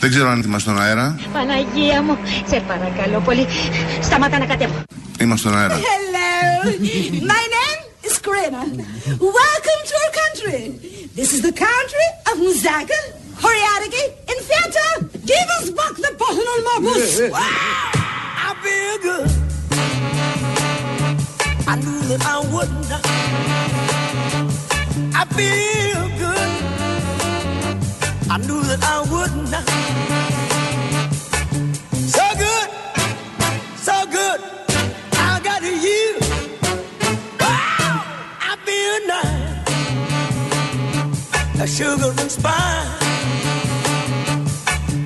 Δεν ξέρω αν είμαστε στον αέρα. Παναγία μου, σε παρακαλώ πολύ. Σταμάτα να κατέβω. Είμαστε στον αέρα. Hello, my name is Karina. Welcome to our country. This is the country of Muzaka, Horiadigi, and Fanta. Give us back the bottle on my bus. I feel good. I knew that I wouldn't. I feel good. I knew that I wouldn't. So good, so good. I got you. Wow, I feel nice. A sugar and spice.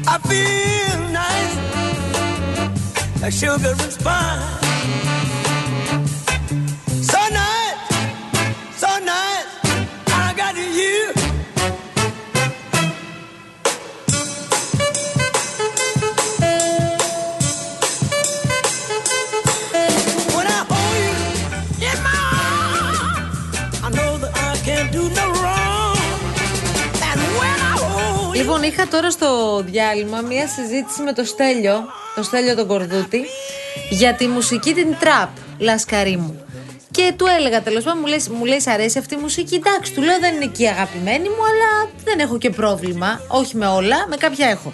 I feel nice. A sugar and spice. Λοιπόν, είχα τώρα στο διάλειμμα μία συζήτηση με το Στέλιο, το Στέλιο τον Κορδούτη, για τη μουσική την τραπ, λασκαρί μου. Και του έλεγα τέλος πάντων, μου λέει, μου λέει, «Σ' αρέσει αυτή η μουσική. Εντάξει, του λέω δεν είναι και η αγαπημένη μου, αλλά δεν έχω και πρόβλημα. Όχι με όλα, με κάποια έχω.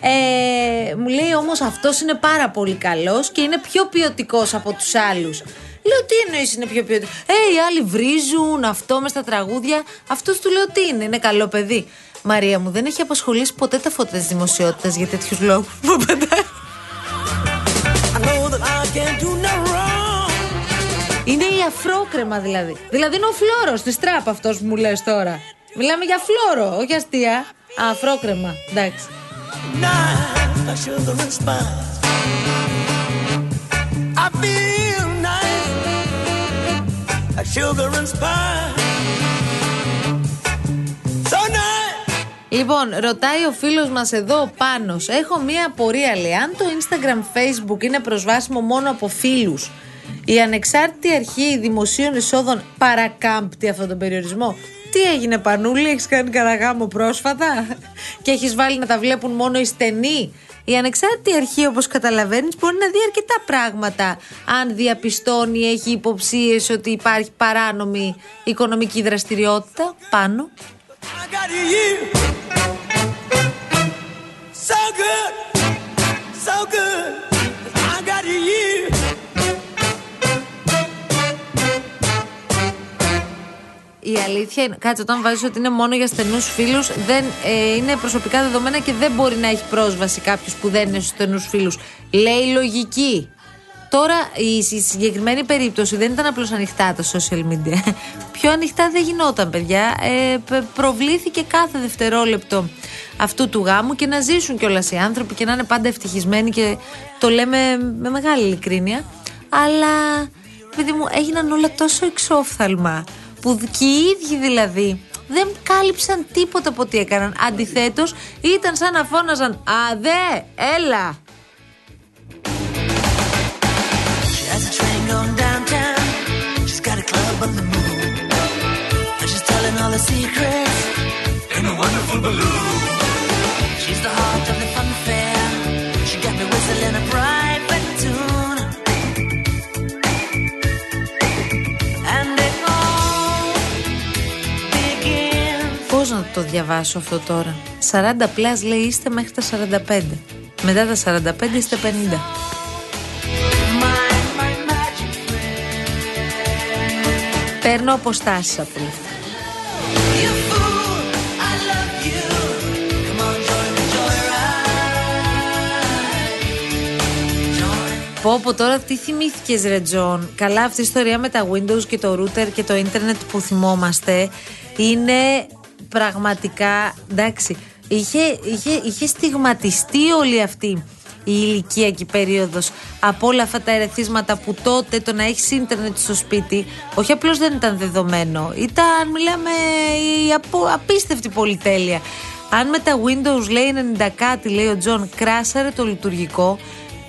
Ε, μου λέει όμως αυτός είναι πάρα πολύ καλός και είναι πιο ποιοτικός από τους άλλους. Λέω τι εννοείς είναι πιο ποιοτικός; Ε, οι άλλοι βρίζουν αυτό μες στα τραγούδια. Αυτός του λέω τι είναι, είναι καλό παιδί. Μαρία μου δεν έχει απασχολήσει ποτέ τα φώτα της δημοσιότητας για τέτοιους λόγους που πετάει. I know that I can't do no wrong. Είναι η αφρόκρεμα δηλαδή. Δηλαδή είναι ο φλόρος της τραπ αυτός που μου λες τώρα. Μιλάμε για φλόρο, όχι αστεία. Α, αφρόκρεμα. Εντάξει. nice, a sugar and spice. I feel nice, a sugar and spice. Λοιπόν, ρωτάει ο φίλος μας εδώ πάνω. Έχω μία απορία, λέει. Αν το Instagram, Facebook είναι προσβάσιμο μόνο από φίλους, η ανεξάρτητη αρχή δημοσίων εισόδων παρακάμπτει αυτόν τον περιορισμό; Τι έγινε, Πανούλη, έχεις κάνει κανένα γάμο πρόσφατα; Και έχεις βάλει να τα βλέπουν μόνο οι στενοί; Η ανεξάρτητη αρχή, όπως καταλαβαίνεις, μπορεί να δει αρκετά πράγματα. Αν διαπιστώνει, έχει υποψίες ότι υπάρχει παράνομη οικονομική δραστηριότητα πάνω. I got you. So good, so good. I got you. Η αλήθεια είναι, κάτσε, όταν βάζεις ότι είναι μόνο για στενούς φίλους, δεν ε, είναι προσωπικά δεδομένα και δεν μπορεί να έχει πρόσβαση κάποιος που δεν είναι στους στενούς φίλους. Λέει λογική. Τώρα η συ- συγκεκριμένη περίπτωση δεν ήταν απλώς ανοιχτά τα social media. Πιο ανοιχτά δεν γινόταν, παιδιά. Ε, π- προβλήθηκε κάθε δευτερόλεπτο αυτού του γάμου και να ζήσουν κιόλας οι άνθρωποι και να είναι πάντα ευτυχισμένοι και το λέμε με μεγάλη ειλικρίνεια. Αλλά, παιδί μου, έγιναν όλα τόσο εξόφθαλμα που και οι ίδιοι δηλαδή δεν κάλυψαν τίποτα από τι έκαναν. Αντιθέτως, ήταν σαν να φώναζαν Αδέ, έλα. In a wonderful balloon. She's the heart of the fun fair. She got me whistling a private tune. And it all begins. Πώς να το διαβάσω αυτό τώρα. 40 plus λέει είστε μέχρι τα 45. Μετά τα 45 είστε 50. My, my magic Παίρνω αποστάσεις από όλα αυτά. Πω πω τώρα τι θυμήθηκες ρε Τζον; Καλά αυτή η ιστορία με τα Windows και το router και το ίντερνετ που θυμόμαστε Είναι πραγματικά εντάξει Είχε, είχε, είχε στιγματιστεί όλη αυτή η ηλικιακή περίοδος από όλα αυτά τα ερεθίσματα που τότε το να έχεις ίντερνετ στο σπίτι όχι απλώς δεν ήταν δεδομένο. Ήταν μιλάμε η απο, απίστευτη πολυτέλεια. Αν με τα Windows λέει 90 κάτι λέει ο Τζον κράσαρε το λειτουργικό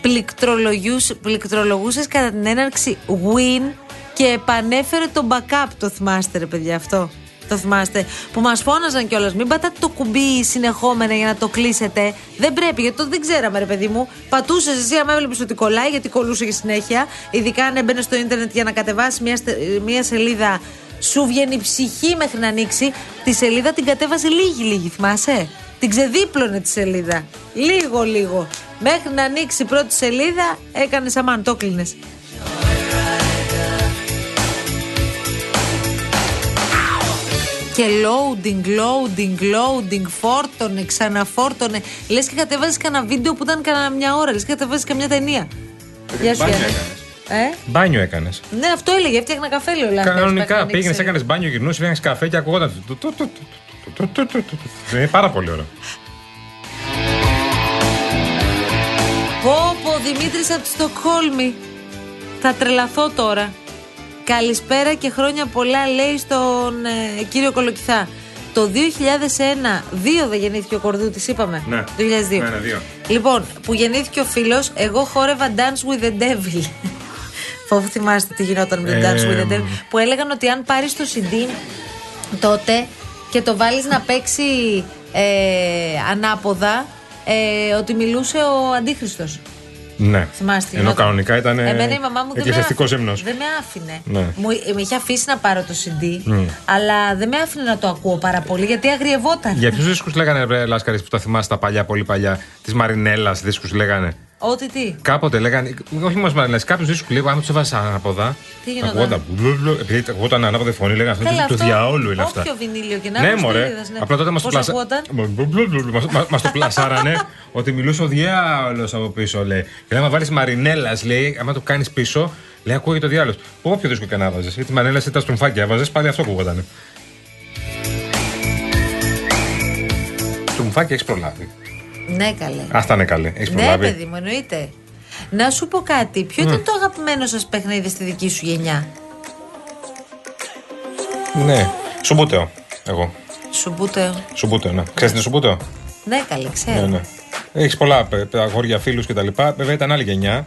πληκτρολογούς- πληκτρολογούσες κατά την έναρξη Win και επανέφερε το backup το θυμάστε ρε παιδιά αυτό; Το θυμάστε; Που μας φώναζαν κιόλας. Μην πατάτε το κουμπί συνεχόμενα για να το κλείσετε. Δεν πρέπει, γιατί το δεν ξέραμε, ρε παιδί μου. Πατούσες εσύ, άμα έβλεπες ότι κολλάει, γιατί κολούσε και συνέχεια. Ειδικά αν έμπαινε στο ίντερνετ για να κατεβάσει μια, στε- μια σελίδα. Σου βγαίνει η ψυχή μέχρι να ανοίξει. Τη σελίδα την κατέβασε λίγη-λίγη, θυμάσαι; Την ξεδίπλωνε τη σελίδα. Λίγο-λίγο. Μέχρι να ανοίξει η πρώτη σελίδα, έκανες αμάν, το κλείνες. Και loading, loading, loading, φόρτωνε, ξαναφόρτωνε. Λες και κατέβαζε κανένα βίντεο που ήταν κανένα μια ώρα. Λες και κατέβαζε καμιά ταινία. Γεια σου, μπάνιο Γιάννη. Ε; Μπάνιο έκανες. Ναι, αυτό έλεγε. Έφτιαχνα καφέ, λέει ο Λάμπερτς, μέχρι Κανονικά να πήγαινες, ανοίξει. έκανες μπάνιο, γυρνούσες, πήγαινε καφέ και ακουγόταν. Είναι πάρα πολύ ωραίο. Πω Δημήτρης από τη Στοκχόλμη. Θα τρελαθώ τώρα. Καλησπέρα και χρόνια πολλά λέει στον ε, κύριο Κολοκυθά. Το 2001, δύο δεν γεννήθηκε ο Κορδού, τη είπαμε. Ναι. Το 2002. Ναι, ναι, δύο. Λοιπόν, που γεννήθηκε ο φίλος, εγώ χόρευα Dance with the Devil. Φόβο θυμάστε τι γινόταν με το ε, Dance with the Devil. Που έλεγαν ότι αν πάρεις το CD τότε και το βάλεις να παίξει ε, ανάποδα, ε, ότι μιλούσε ο Αντίχριστος. Ναι. Θυμάστε. Ενώ γινόταν. κανονικά ήταν Εμένα η μαμά μου δεν με, εκκλησιαστικός άφηνε, ύμνος. δεν με άφηνε. Ναι. Μου, ε, με είχε αφήσει να πάρω το CD, αλλά δεν με άφηνε να το ακούω πάρα πολύ γιατί αγριευόταν. Για ποιους δίσκους λέγανε, ρε Λάσκαρης, που τα θυμάσαι τα παλιά, πολύ παλιά, της Μαρινέλας δίσκους λέγανε; Ό,τι τι. Κάποτε λέγανε, όχι μόνος Μαρινέλα, κάποιου δίσκου λέγανε, άμα του έβαζε ανάποδα. Τι γινόταν; ακουγόταν μπλου, Επειδή ακουγόταν ανάποδη φωνή, λέγανε αυτός Καλά, του αυτό, διαόλου είναι αυτά. όποιο βινίλιο και να Ναι, έχουμε, μωρέ. στηρίδας, ναι. Απλά τότε μας το, Πώς πλασα... ακούγονταν; μας το πλασάρανε ότι μιλούσε ο διάολος από πίσω, λέει. Και άμα βάλεις Μαρινέλας, λέει, άμα το κάνεις πίσω, λέει, ακούγεται ο διάολος. Όποιο δίσκο και να βάζεις. Γιατί Μαρινέλας ή τα στρουμφάκια βάζε, πάλι αυτό ακούγονταν. Στρουμφάκια έχεις προλάβει. Ναι, καλέ. Αυτά είναι καλέ. Έχεις Ναι, προλάβει. παιδί μου, εννοείται. Να σου πω κάτι. Ποιο ήταν το αγαπημένο σας παιχνίδι στη δική σου γενιά, Ναι. Σουμπούτεο. Εγώ. Σουμπούτεο. Σουμπούτεο, ναι. Ξέρετε τι σουμπούτεο; Ναι, καλέ, ξέρω. Ναι, ναι. Έχεις πολλά παι- παι- αγόρια, φίλους κτλ. Βέβαια ήταν άλλη γενιά.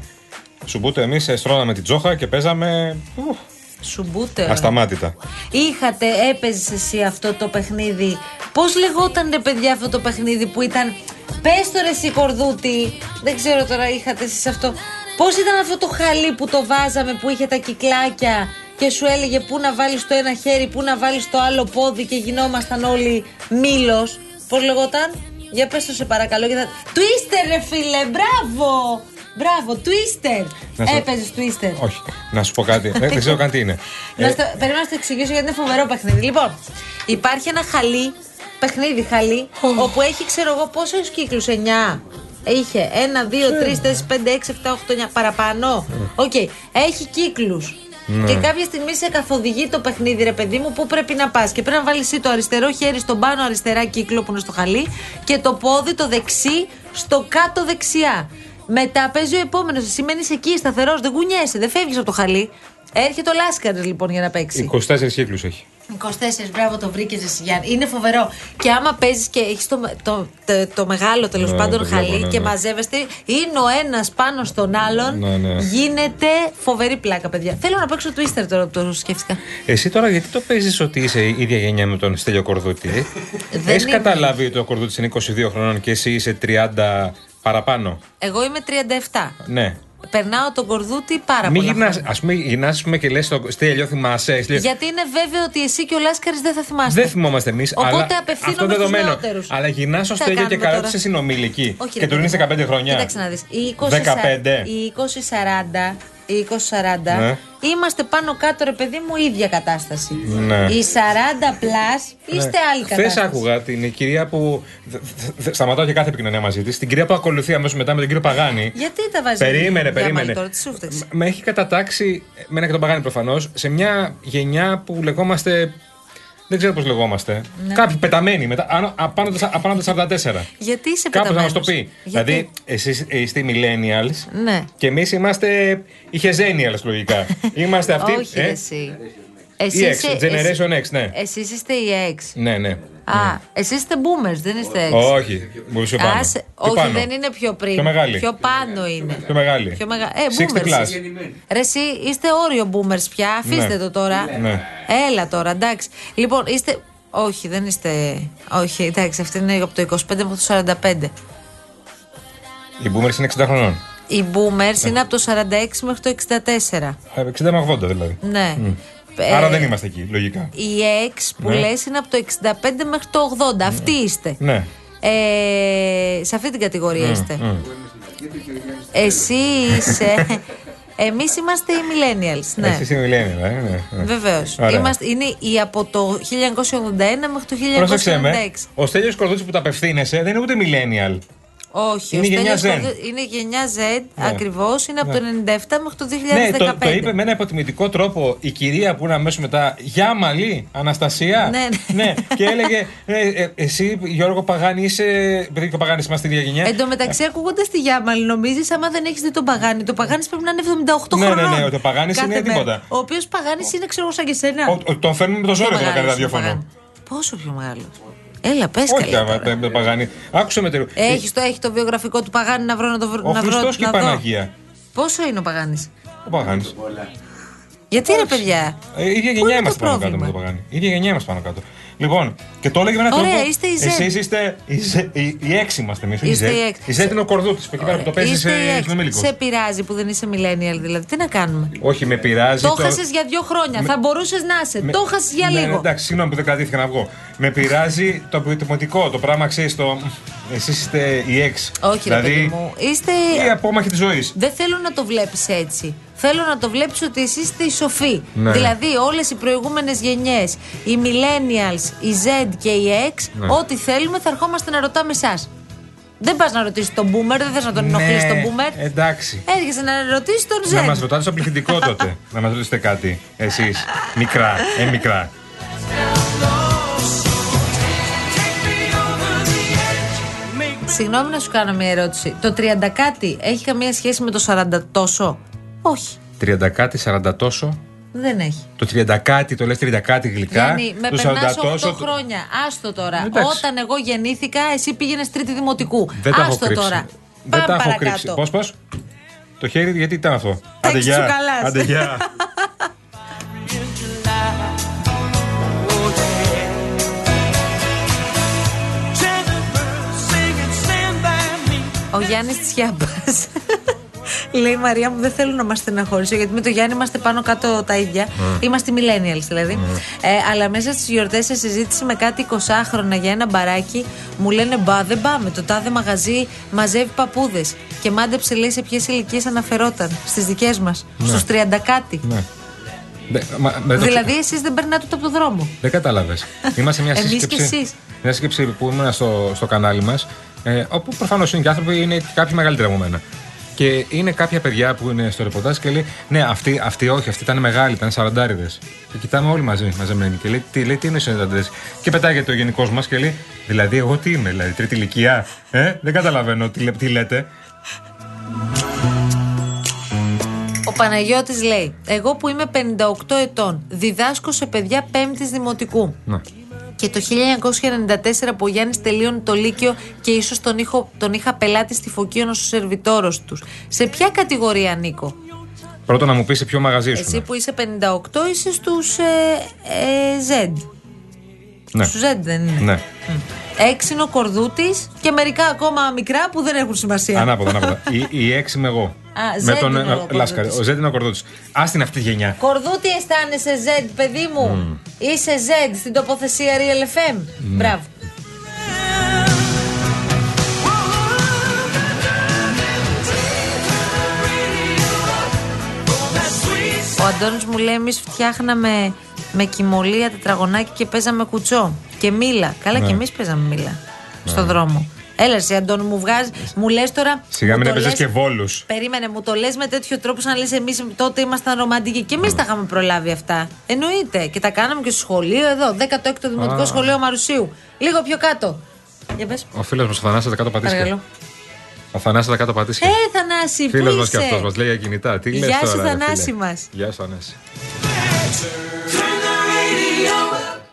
Σουμπούτεο εμείς στρώναμε την τζόχα και παίζαμε. ουφ, Σουμπούτεο. Ασταμάτητα. Είχατε, έπαιζες εσύ αυτό το παιχνίδι; Πώς λεγόταν ρε παιδιά αυτό το παιχνίδι που ήταν. Πες το ρε εσύ κορδούτη. Δεν ξέρω τώρα, είχατε εσείς αυτό. Πώς ήταν αυτό το χαλί που το βάζαμε που είχε τα κυκλάκια και σου έλεγε πού να βάλεις το ένα χέρι, πού να βάλεις το άλλο πόδι και γινόμασταν όλοι μήλος. Πώς λεγόταν; Για πες το σε παρακαλώ. Και θα... Twister ρε φίλε, μπράβο! Μπράβο, Twister! Να σε- Έπαιζες Twister. Όχι. Να σου πω κάτι. δεν, δεν ξέρω καν τι είναι. Να Ε, στο, περίμενα να στο εξηγήσω γιατί είναι φοβερό παιχνίδι. Λοιπόν, υπάρχει ένα χαλί, παιχνίδι χαλί, όπου έχει ξέρω εγώ πόσους κύκλους, 9. Είχε 1, 2, 3, 4, 5, 6, 7, 8, 9 παραπάνω. Οκ. Έχει κύκλους. Και κάποια στιγμή σε καθοδηγεί το παιχνίδι, ρε παιδί μου, πού πρέπει να πας. Και πρέπει να βάλεις εσύ το αριστερό χέρι στον πάνω αριστερά κύκλο που είναι στο χαλί και το πόδι το δεξί στο κάτω δεξιά. Μετά παίζει ο επόμενος. Εσύ μένεις εκεί σταθερός, δεν κουνιέσαι, δεν φεύγεις από το χαλί. Έρχεται ο Λάσκαρης λοιπόν για να παίξει. 24 κύκλους έχει. 24, μπράβο, το βρήκες εσύ Γιάννη. Είναι φοβερό. Και άμα παίζεις και έχεις το, το, το, το μεγάλο τέλος Ναι, πάντων το βλέπω, χαλί ναι, και ναι. μαζεύεστε, είναι ο ένας πάνω στον άλλον. Ναι, ναι. Γίνεται φοβερή πλάκα, παιδιά. Θέλω να παίξω Twister τώρα που το σκέφτηκα. Εσύ τώρα γιατί το παίζεις ότι είσαι η ίδια γενιά με τον Στέλιο Κορδούτη; Ε; Δεν Έχεις είμαι. καταλάβει ότι ο Κορδούτης είναι 22 χρονών και εσύ είσαι 30 παραπάνω; Εγώ είμαι 37. Ναι. Περνάω τον κορδούτη πάρα Μην πολλά γυρνάς, χρόνια. ας πούμε, γυρνά και λες το Στέλιο, θυμάσαι. Στέλιο. Γιατί είναι βέβαιο ότι εσύ και ο Λάσκαρης δεν θα θυμάστε. Δεν θυμόμαστε εμείς. Οπότε αλλά απευθύνομαι αυτό στους δεδομένο. νεότερους. Αλλά γυρνάς Τι στο θα Στέλιο και κάνουμε καλά τώρα; ότι είσαι συνομιλική. Όχι, και ρε του είναι παιδί μου. 15 χρονιά. Κοίταξε να δεις. Οι 20, 15. Οι 20-40, οι 20-40 Ναι. είμαστε πάνω κάτω, ρε παιδί μου, ίδια κατάσταση. Ναι. Οι 40 plus είστε άλλη κατάσταση. Χθε άκουγα την κυρία που. δε- δε- δε- Σταματάω και κάθε επικοινωνία μαζί της. Την κυρία που ακολουθεί αμέσως μετά με τον κύριο Παγάνη. Γιατί τα βάζει Περίμενε, για περίμενε. μαλλί τώρα, τι σου φταίξει. Με έχει κατατάξει, με ένα και τον Παγάνη προφανώς, σε μια γενιά που λεγόμαστε. Δεν ξέρω πώς λεγόμαστε. Ναι. Κάποιοι πεταμένοι μετά, άνω- απάνω από τα- απάνω από τα 44. Γιατί είσαι Κάπω να μας το πεταμένος; πει. Γιατί; Δηλαδή, εσείς είστε οι millennials Ναι. και εμείς είμαστε οι hezenials λογικά. είμαστε αυτοί. Όχι, ε, εσύ. η Εσύ X, είσαι- Generation εσύ- X, ναι. Εσείς είστε οι X. Ναι, ναι. Α, εσείς είστε boomers, δεν είστε X. Όχι, μπορείς πιο πάνω. Άσε- Πιο όχι, πάνω. δεν είναι πιο πριν. Πιο μεγάλη. Πιο πάνω είναι. Πιο μεγάλη. Πιο μεγα... Ε, 60 boomers. plus. Ρε, εσύ είστε όριο boomers πια. Αφήστε Ναι. το τώρα. Ναι. Έλα τώρα, εντάξει. Λοιπόν, είστε Όχι, δεν είστε. Όχι, εντάξει, αυτή είναι από το 25 μέχρι το 45. Οι boomers είναι 60 χρονών. Οι boomers είναι από το 46 μέχρι το 64. Ε, 60 με 80 δηλαδή. Ναι. Ε, Άρα δεν είμαστε εκεί, λογικά. Οι ex που Ναι. λες είναι από το 65 μέχρι το 80. Αυτοί είστε. Ναι. Ε, σε αυτή την κατηγορία είστε. Εσύ είσαι. Εμείς είμαστε οι millennials. Ναι. Εσείς είναι millennial, ε, ναι. ναι. Βεβαίως. Ωραία. Είναι οι από το 1981 μέχρι το Πρόσεξε με. 1996. Ο Στέλιος Κορδούτσης που τα απευθύνεσαι δεν είναι ούτε millennial. Όχι, Είναι ο γενιά Στέλιος Z. Κορδού- Είναι γενιά Z Ναι. ακριβώς. Είναι από το 97 μέχρι το 2015. Ναι, το, το είπε με ένα υποτιμητικό τρόπο η κυρία που είναι αμέσως μετά. Γεια Μαλή, Αναστασία. Ναι, ναι. και έλεγε ε, ε, Εσύ, Γιώργο Παγάνη, είσαι. Επειδή και ο Παγάνης είμαστε στη ίδια γενιά. Εν τω μεταξύ, ακούγοντας τη Γιάμαλη, νομίζεις άμα δεν έχεις δει τον Παγάνη. Το Παγάνης πρέπει να είναι 78 Ναι, ναι, χρονών. ναι, ο Παγάνης Κάθε είναι μέρα. τίποτα. Ο οποίος Παγάνης είναι, ξέρω εγώ, σαν και σένα. Ο- ο- τον φέρνουμε με το ζόρι Πιο εδώ να κάνει μεγάλος είναι ο ραδιόφωνο. Παγάνης. Πόσο πιο μεγάλος. Έλα, πες Όχι, καλά. άμα, τώρα. με Παγάνη. Άκουσε με τελείως. Έχεις το, έχει το βιογραφικό του Παγάνη να βρω να το βρω. Ο να βρω, Χριστός και η να δω. Παναγία. Πόσο είναι ο Παγάνη. Ο Παγάνη. Γιατί ρε παιδιά; Ε, ίδια Πού γενιά είναι είμαστε το πάνω κάτω με πρόβλημα; το Παγάνη. ίδια γενιά είμαστε πάνω κάτω. Λοιπόν, και το έλεγε με έναν Ωραία, τρόπο. είστε η Z. Εσείς είστε οι, Z, οι, οι έξι είμαστε εμείς. Είστε οι έξι. Η Z είναι ο κορδούτης που εκεί πέρα που το παίζει Είστε οι έξι. σε Σε πειράζει που δεν είσαι millennial δηλαδή. Τι να κάνουμε; Όχι, με πειράζει. Το χάσες για δύο χρόνια. Θα μπορούσες να είσαι. με- Το χάσες για Ναι, ναι, λίγο. εντάξει, συγγνώμη που δεν κρατήθηκα να βγω. Με πειράζει το αποτιμωτικό, το πράγμα ξέρεις. Το... Εσείς είστε οι έξι. Όχι, ρε δηλαδή, παιδί μου. Είστε. Η απόμαχη της ζωής. Δεν θέλω να το βλέπεις έτσι. Θέλω να το βλέπεις ότι εσεί είστε οι σοφοί. Ναι. Δηλαδή, όλες οι προηγούμενες γενιές, οι millennials, οι Z και οι X, Ναι. ό,τι θέλουμε θα ερχόμαστε να ρωτάμε εσάς. Δεν πας να ρωτήσεις τον boomer, δεν θες να τον ενοχλήσει τον boomer. Ναι, εντάξει. Έρχεσαι να ρωτήσεις τον Να Z. μας ρωτάτε στο πληθυντικό τότε. να μας ρωτήσετε κάτι. Εσείς. Μικρά. Ε, μικρά. Συγγνώμη να σου κάνω μια ερώτηση. Το 30 κάτι έχει καμία σχέση με το 40 τόσο; Όχι, 30 κάτι, 40 τόσο. δεν έχει. Το 30 κάτι, το λες 30 κάτι γλυκά. Γιάννη, με το περνάς 8 τόσο, το- χρόνια. Άστο τώρα. Εντάξει. Όταν εγώ γεννήθηκα, εσύ πήγαινες τρίτη δημοτικού. Δεν τα έχω Άστο κρύψει. τώρα. Δεν Πάμε τα έχω παρακάτω. κρύψει. Πώς, πώς; Το χέρι, γιατί ήταν αυτό; Τα Άντε, έχεις γεια. τσουκαλάς. Άντε, γεια. Ο Γιάννης Τσιάμπα. Λέει Μαρία μου, δεν θέλω να μας στεναχωρήσω γιατί με το Γιάννη είμαστε πάνω κάτω τα ίδια. Είμαστε millennials δηλαδή. Ε, αλλά μέσα στις γιορτές σε συζήτηση με κάτι 20χρονα για ένα μπαράκι, μου λένε Μπα, δεν πάμε. Το τάδε μαγαζί μαζεύει παππούδες. Και μάντεψε, λέει, σε ποιες ηλικίες αναφερόταν. Στις δικές μας. Στους 30 κάτι. Ναι. Δε- μα- δεν το Δηλαδή, εσείς δεν περνάτε ούτε από το δρόμο. Δεν κατάλαβες. Είμαστε μια Εμείς σύσκεψη. και εσείς. Μια σύσκεψη που ήμουν στο, στο κανάλι μας. Ε, όπου προφανώς είναι και άνθρωποι, είναι και κάποιοι μεγαλύτεροι από μένα. Και είναι κάποια παιδιά που είναι στο ρεπορτάζ και λέει: Ναι, αυτή, αυτή όχι, αυτή ήταν μεγάλη, ήταν σαραντάριδες. Και κοιτάμε όλοι μαζί, μαζεμένοι. Και λέει: Τι, λέει, τι είναι σαραντάριδες. Και πετάγεται ο γενικός μας και λέει: Δηλαδή, εγώ τι είμαι, δηλαδή, τρίτη ηλικία. Ε, δεν καταλαβαίνω τι, λέ- τι λέτε. Ο Παναγιώτης λέει: Εγώ που είμαι 58 ετών, διδάσκω σε παιδιά πέμπτης δημοτικού. Να. Και το 1994 που ο Γιάννης τελείωνε το Λύκειο και ίσως τον, είχα, τον είχα πελάτη στη Φωκίων ως ο σερβιτόρος τους. Σε ποια κατηγορία ανήκω; Πρώτον, να μου πεις σε ποιο μαγαζί Εσύ σου. που είσαι 58 είσαι στους ε, ε, Z. Ναι. Στους Z δεν είναι. ναι. Έξι είναι ο Κορδούτης και μερικά ακόμα μικρά που δεν έχουν σημασία. Ανάποδα, ανάποδα. η, η έξι είμαι εγώ. Α, με Z τον είναι ο ε, Κορδούτης. Λάσκαρη. Ο Ζέντ είναι ο Κορδούτης. Α την αυτή τη γενιά. Κορδούτη αισθάνεσαι Z, παιδί μου. Είσαι Z στην τοποθεσία Real FM. Ναι. Μπράβο. Ο Αντώνης μου λέει: Εμείς φτιάχναμε με κοιμωλία τετραγωνάκι και παίζαμε κουτσό. Και μήλα. Καλά, Ναι. και εμείς παίζαμε μήλα. Στο δρόμο. Έλα, εσύ Αντώνη, μου βγάζει. Μου λες τώρα. Σιγά μου μην το έπαιζες λες- και βόλους. Περίμενε, μου το λες με τέτοιο τρόπο σαν να λες εμείς τότε ήμασταν ρομαντικοί. Και εμείς τα είχαμε προλάβει αυτά. Εννοείται. Και τα κάναμε και στο σχολείο εδώ, 16ο Δημοτικό Α. Σχολείο Μαρουσίου. Λίγο πιο κάτω. Για πες. Ο φίλος μας ο Θανάσης τα κάτω πατήσια. Παρακαλώ. Ο Θανάσης τα κάτω πατήσια. Ε, Θανάση, πού Φίλο μα είσαι; και αυτός μας λέει για κινητά. Τι λες Γεια σου, τώρα, ρε Θανάση φίλε; μας. Γεια σου, Θανάση.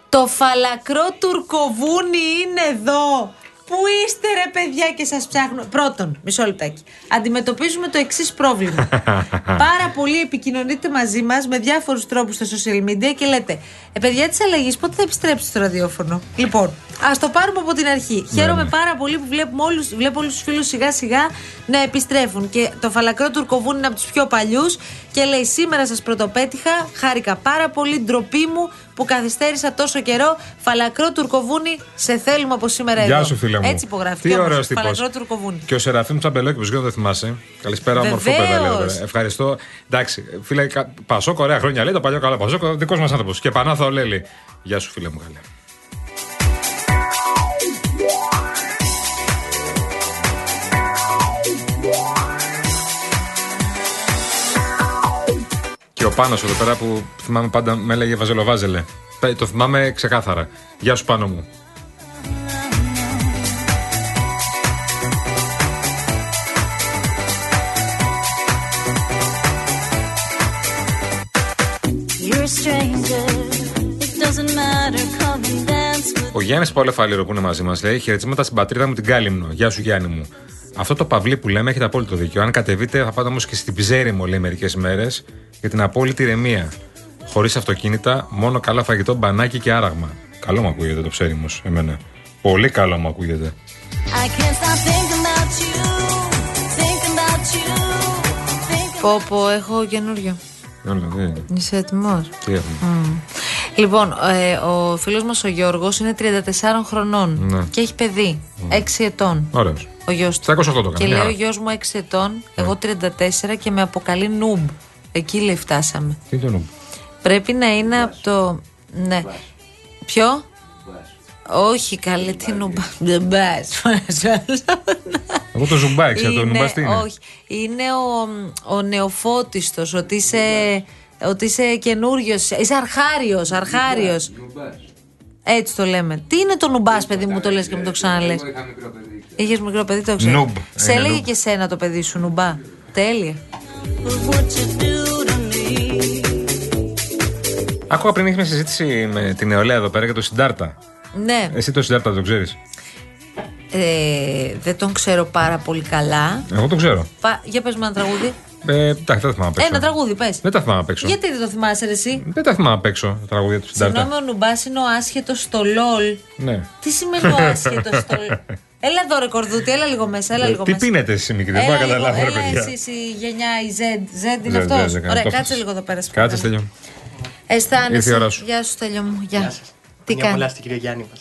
Το φαλακρό τουρκοβούνι είναι εδώ. Πού είστε ρε παιδιά και σας ψάχνω. Πρώτον, μισό λεπτάκι. Αντιμετωπίζουμε το εξής πρόβλημα. Πάρα πολύ επικοινωνείτε μαζί μας με διάφορους τρόπους στα social media και λέτε Ε παιδιά της αλλαγής πότε θα επιστρέψεις στο ραδιόφωνο; Λοιπόν, ας το πάρουμε από την αρχή. Χαίρομαι πάρα πολύ που βλέπουμε όλους, βλέπω όλους τους φίλους σιγά σιγά να επιστρέφουν. Και το φαλακρό του Ουρκοβούνη είναι από τους πιο παλιούς και λέει σήμερα σας πρωτοπέτυχα, χάρηκα πάρα πολύ, ντροπή μου που καθυστέρησα τόσο καιρό. Φαλακρό τουρκοβούνι, σε θέλουμε από σήμερα Γεια εδώ. σου, φίλε μου. Έτσι υπογράφει. Τι Και όμως, ωραίος τύπος. Φαλακρό τουρκοβούνι. Και ο Σεραφείμ Τσαμπελόκη, που δεν το θυμάσαι. Καλησπέρα, όμορφο Βεβαίως. παιδάκι. εδώ πέρα. Ευχαριστώ. Εντάξει, φίλε, κα- Πασόκ, ωραία χρόνια λέει το παλιό καλό Πασόκ, δικός μας άνθρωπος. Και Πανάθα ο Λέλη. Γεια σου, φίλε μου, καλέ. Και ο Πάνος εδώ πέρα που θυμάμαι πάντα με έλεγε Βαζελοβάζελε. Πε- Το θυμάμαι ξεκάθαρα. Γεια σου Πάνο μου. You're a stranger. It doesn't matter. Come and dance with Ο Γιάννης Παολεφάλιρο που είναι μαζί μας λέει: Χαιρετίσματα στην πατρίδα μου την Κάλυμνο. Γεια σου Γιάννη μου. Αυτό το παυλί που λέμε έχετε απόλυτο δίκιο. Αν κατεβείτε, θα πάτε όμως και στην Ψέριμο, λέει μερικές ημέρε, για την απόλυτη ηρεμία. Χωρίς αυτοκίνητα, μόνο καλό φαγητό, μπανάκι και άραγμα. Καλό μου ακούγεται το ψέριμο, εμένα. Πολύ καλό μου ακούγεται. I can't stop thinking about you. Thinking about you. Thinking Πω, πω, έχω καινούριο. Όλα, τι, Είσαι έτοιμος; τι έχουμε; Λοιπόν, ε, ο φίλος μας ο Γιώργος είναι 34 χρονών Ναι. και έχει παιδί 6 ετών. Ωραίος. Ο γιος Στα 28 το Και έκανε. λέει μια ο χαρά. γιος μου 6 ετών, εγώ 34 και με αποκαλεί νουμπ. Εκεί λέει φτάσαμε. Τι είναι το νου. Πρέπει να είναι από το. Ναι. Ποιο; Όχι, καλέ, τι νουμπά. Δεν μπας. Εγώ το ζουμπά, ξέρω το Είναι- νουμπά τι είναι. Όχι. Είναι ο, ο νεοφώτιστος, ότι είσαι, ότι είσαι καινούριος. Είσαι αρχάριος, αρχάριος. Έτσι το λέμε. Τι είναι το νουμπάς, παιδί μου, το λες και μου το ξαναλες. Είχες μικρό παιδί, το ξέρω. Νουμπ. Σε Είναι έλεγε νουμπ. και σένα το παιδί σου νουμπά. Τέλεια. of what you do to me. Άκουγα πριν είχε μια συζήτηση με την νεολαία εδώ πέρα για το Συντάρτα. Ναι, Εσύ το Συντάρτα το ξέρεις; ε, δεν τον ξέρω πάρα πολύ καλά. Εγώ το ξέρω. Πα, για πες μου ένα τραγούδι. Ε, εντάξει, δεν τα θυμάμαι απ' έξω. Ένα τραγούδι, πες. Δεν τα θυμάμαι απ' έξω. Γιατί δεν το θυμάσαι ρε, εσύ; Δεν τα θυμάμαι απ' έξω τα τραγούδια του Συντάρτα. Συγγνώμη, ο Νουμπάς είναι ο άσχετος στο LOL. Ναι. Τι σημαίνει ο άσχετος στο LOL; Έλα εδώ ρε κορδούτη, έλα λίγο μέσα, έλα λίγο Τι μέσα. πίνετε εσείς μικρή, δεν μπορώ να Έλα λίγο, καταλάβω, ρε έλα παιδιά. εσείς η γενιά, η Z. Z είναι Z, αυτός. Z, Z, Ωραία, το κάτσε αυτός. λίγο εδώ πέρα. σε Κάτσε, παρακαλώ. στέλιο. Αισθάνεσαι. Ήρθε η ώρα σου. Γεια σου, Στέλιο μου. Γεια. Τι Μια κάνεις; πολλά στην κυρία Γιάννη μας.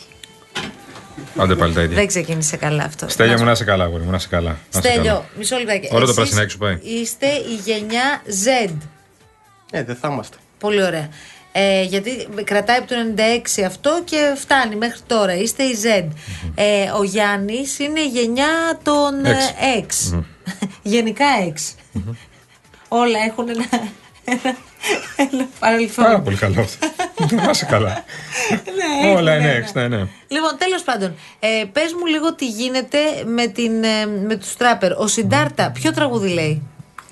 Άντε πάλι τα ίδια. Δεν ξεκίνησε καλά αυτό. Στέλιο μου να είσαι καλά, αγόρι μου, να είσαι καλά. Να είσαι Στέλιο, καλά. μισό λεπτάκι. Ωραίο το Εσείς πρασινάκι σου πάει. Είστε η γενιά Z. Ε, δεν θα είμαστε. Πολύ ωραία. Ε, γιατί κρατάει από το 96 αυτό και φτάνει μέχρι τώρα. Είστε η Z. Ε, ο Γιάννης είναι η γενιά των ε, X. Γενικά X. Όλα έχουν ένα, ένα, παρελθόν. Πάρα πολύ καλό αυτό. Να είσαι καλά. Όλα είναι έξι, ναι, ναι. Λοιπόν, τέλο πάντων, ε, πε μου λίγο τι γίνεται με, την, ε, με του τράπερ. Ο Σιντάρτα, ποιο τραγούδι λέει.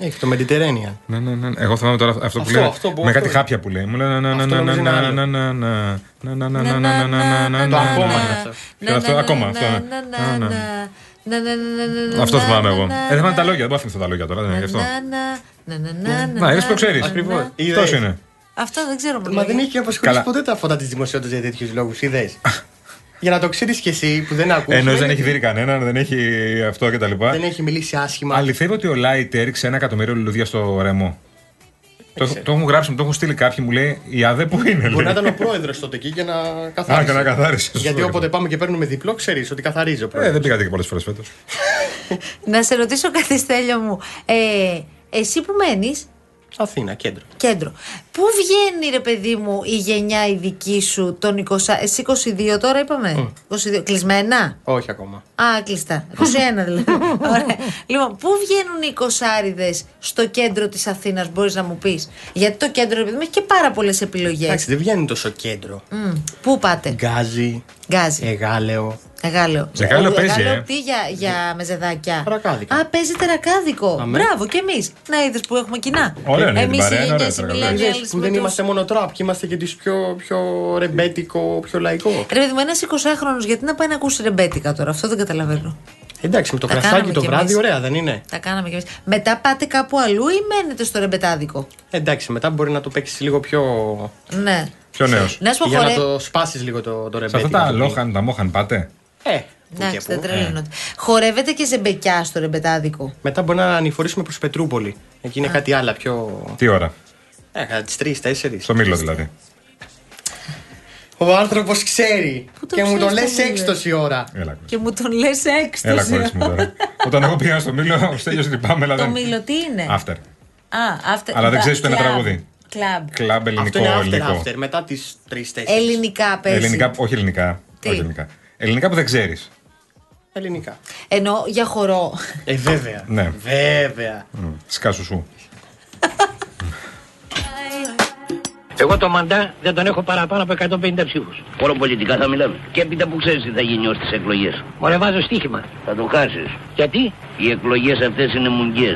Έχει το Mediterranean. Ναι, ναι, ναι. Εγώ θυμάμαι τώρα αυτό που λέει. Με κάτι χάπια που λέει. Μου λέει. Να, να, να, να. Αυτό θυμάμαι εγώ. Δεν θυμάμαι τα λόγια. Δεν πάω τα λόγια τώρα. Δεν είναι αυτό. Να, είδες που ξέρεις. Ακριβώς. Αυτός Είδες. είναι. Αυτό δεν ξέρω. Μα δεν έχει απασχολήσει Καλά. ποτέ τα φώτα της δημοσιότητας για τέτοιους λόγους, είδες. Για να το ξέρεις κι εσύ που δεν ακούς Ενώ δεν σημαίνει έχει ότι δει κανέναν, δεν έχει αυτό κτλ. Δεν έχει μιλήσει άσχημα. Αληθεύει ότι ο Λάιτ έριξε ένα εκατομμύριο λουλουδιά στο ρεμό. Το, το έχουν γράψει, μου το έχουν στείλει κάποιοι, μου λέει η ΑΔΕ που είναι. Μπορεί να λέει. ήταν ο πρόεδρος τότε εκεί για να καθάρισε. Α, και να καθάρισε. Γιατί όποτε πάμε και παίρνουμε διπλό, ξέρεις ότι καθαρίζει ο Ε, πρόεδρος. δεν πήγατε και πολλές φορές φέτος. Να σε ρωτήσω κάτι, Στέλιο μου. Ε, εσύ που μένεις, Αθήνα, κέντρο. κέντρο. Πού βγαίνει, ρε παιδί μου, η γενιά η δική σου των 20. Εσύ 22 τώρα είπαμε; 22. Κλεισμένα; Όχι ακόμα. Α, κλειστά. 21 δηλαδή. Ωραία. Λοιπόν, πού βγαίνουν οι κοσάριδε στο κέντρο της Αθήνας, μπορείς να μου πεις; Γιατί το κέντρο, επειδή μου, έχει και πάρα πολλές επιλογές. Εντάξει, δεν βγαίνει τόσο κέντρο. Πού πάτε, Γκάζι, Γκάζι. Εγάλεο. Εγάλεο. Εγάλεο Ο- παίζει, ε. τι για, για μεζεδάκια. Τερακάδικο. Α, παίζει τερακάδικο. Αμέ. Μπράβο, και εμείς. Να είδες που έχουμε κοινά. Ωραία, ναι, Εμείς την παρέα, οι είναι γενιέ ωραία οι τερακάδικο. millennials. Που δεν με τους- είμαστε μόνο τραπ και είμαστε και τις πιο, πιο ρεμπέτικο, πιο λαϊκό. Ρε παιδί μου, ένας 20χρονο γιατί να πάει να ακούσει ρεμπέτικα τώρα, αυτό δεν καταλαβαίνω. Εντάξει, με το Τα κρασάκι κάναμε το κι βράδυ, εμείς. ωραία δεν είναι; Τα κάναμε κι εμείς. Μετά πάτε κάπου αλλού ή μένετε στο ρεμπετάδικο; Εντάξει, μετά μπορεί να το παίξεις λίγο πιο. Ναι. Πιο νέος. Να σου πω για να χορέ... το σπάσεις λίγο το, το Σε ρεμπέτικο. αυτά τα το λόχαν, τα μόχαν πάτε; Ε, που και Εντάξει, δεν που. τρελαίνονται. Χορεύετε και ζεμπεκιά στο ρεμπετάδικο. Μετά μπορεί να ανηφορήσουμε προς Πετρούπολη. Εκεί είναι κάτι άλλο πιο. Τι ώρα; Ε, κατά τις 3-4. Στο μήλο δηλαδή. Ο άνθρωπος ξέρει. Πού το Και μου το ξέρεις λες το έξτοση ώρα. Έλα, κορίτσι. Και μου τον λες Έλα, έκσταση. κορίτσι μου τώρα. Όταν εγώ πήγα στο μήλο, στέλνιο ότι πάμε, αλλά Το δεν. μήλο τι είναι; After. Α, after. Αλλά δεν Μπα- ξέρεις το ένα κλαμπ. τραγούδι. Κλαμπ. Κλαμπ Αυτό ελληνικό, είναι after ελληνικό. after, μετά τις 3-4. Ελληνικά παίζει. Ελληνικά, όχι ελληνικά. Τι; Όχι ελληνικά. Ελληνικά που δεν ξέρεις. Ελληνικά. Ενώ για χορό. Ε, βέβαια. Ναι. Βέβαια. Σκάσου σου. Εγώ το μαντά δεν τον έχω παραπάνω από 150 ψήφους. Όλο πολιτικά θα μιλάμε. Και έπειτα που ξέρεις τι θα γίνει ως τις εκλογές. Μωρέ βάζω στοίχημα. Θα το χάσεις. Γιατί; Οι εκλογές αυτές είναι μουγγιέ.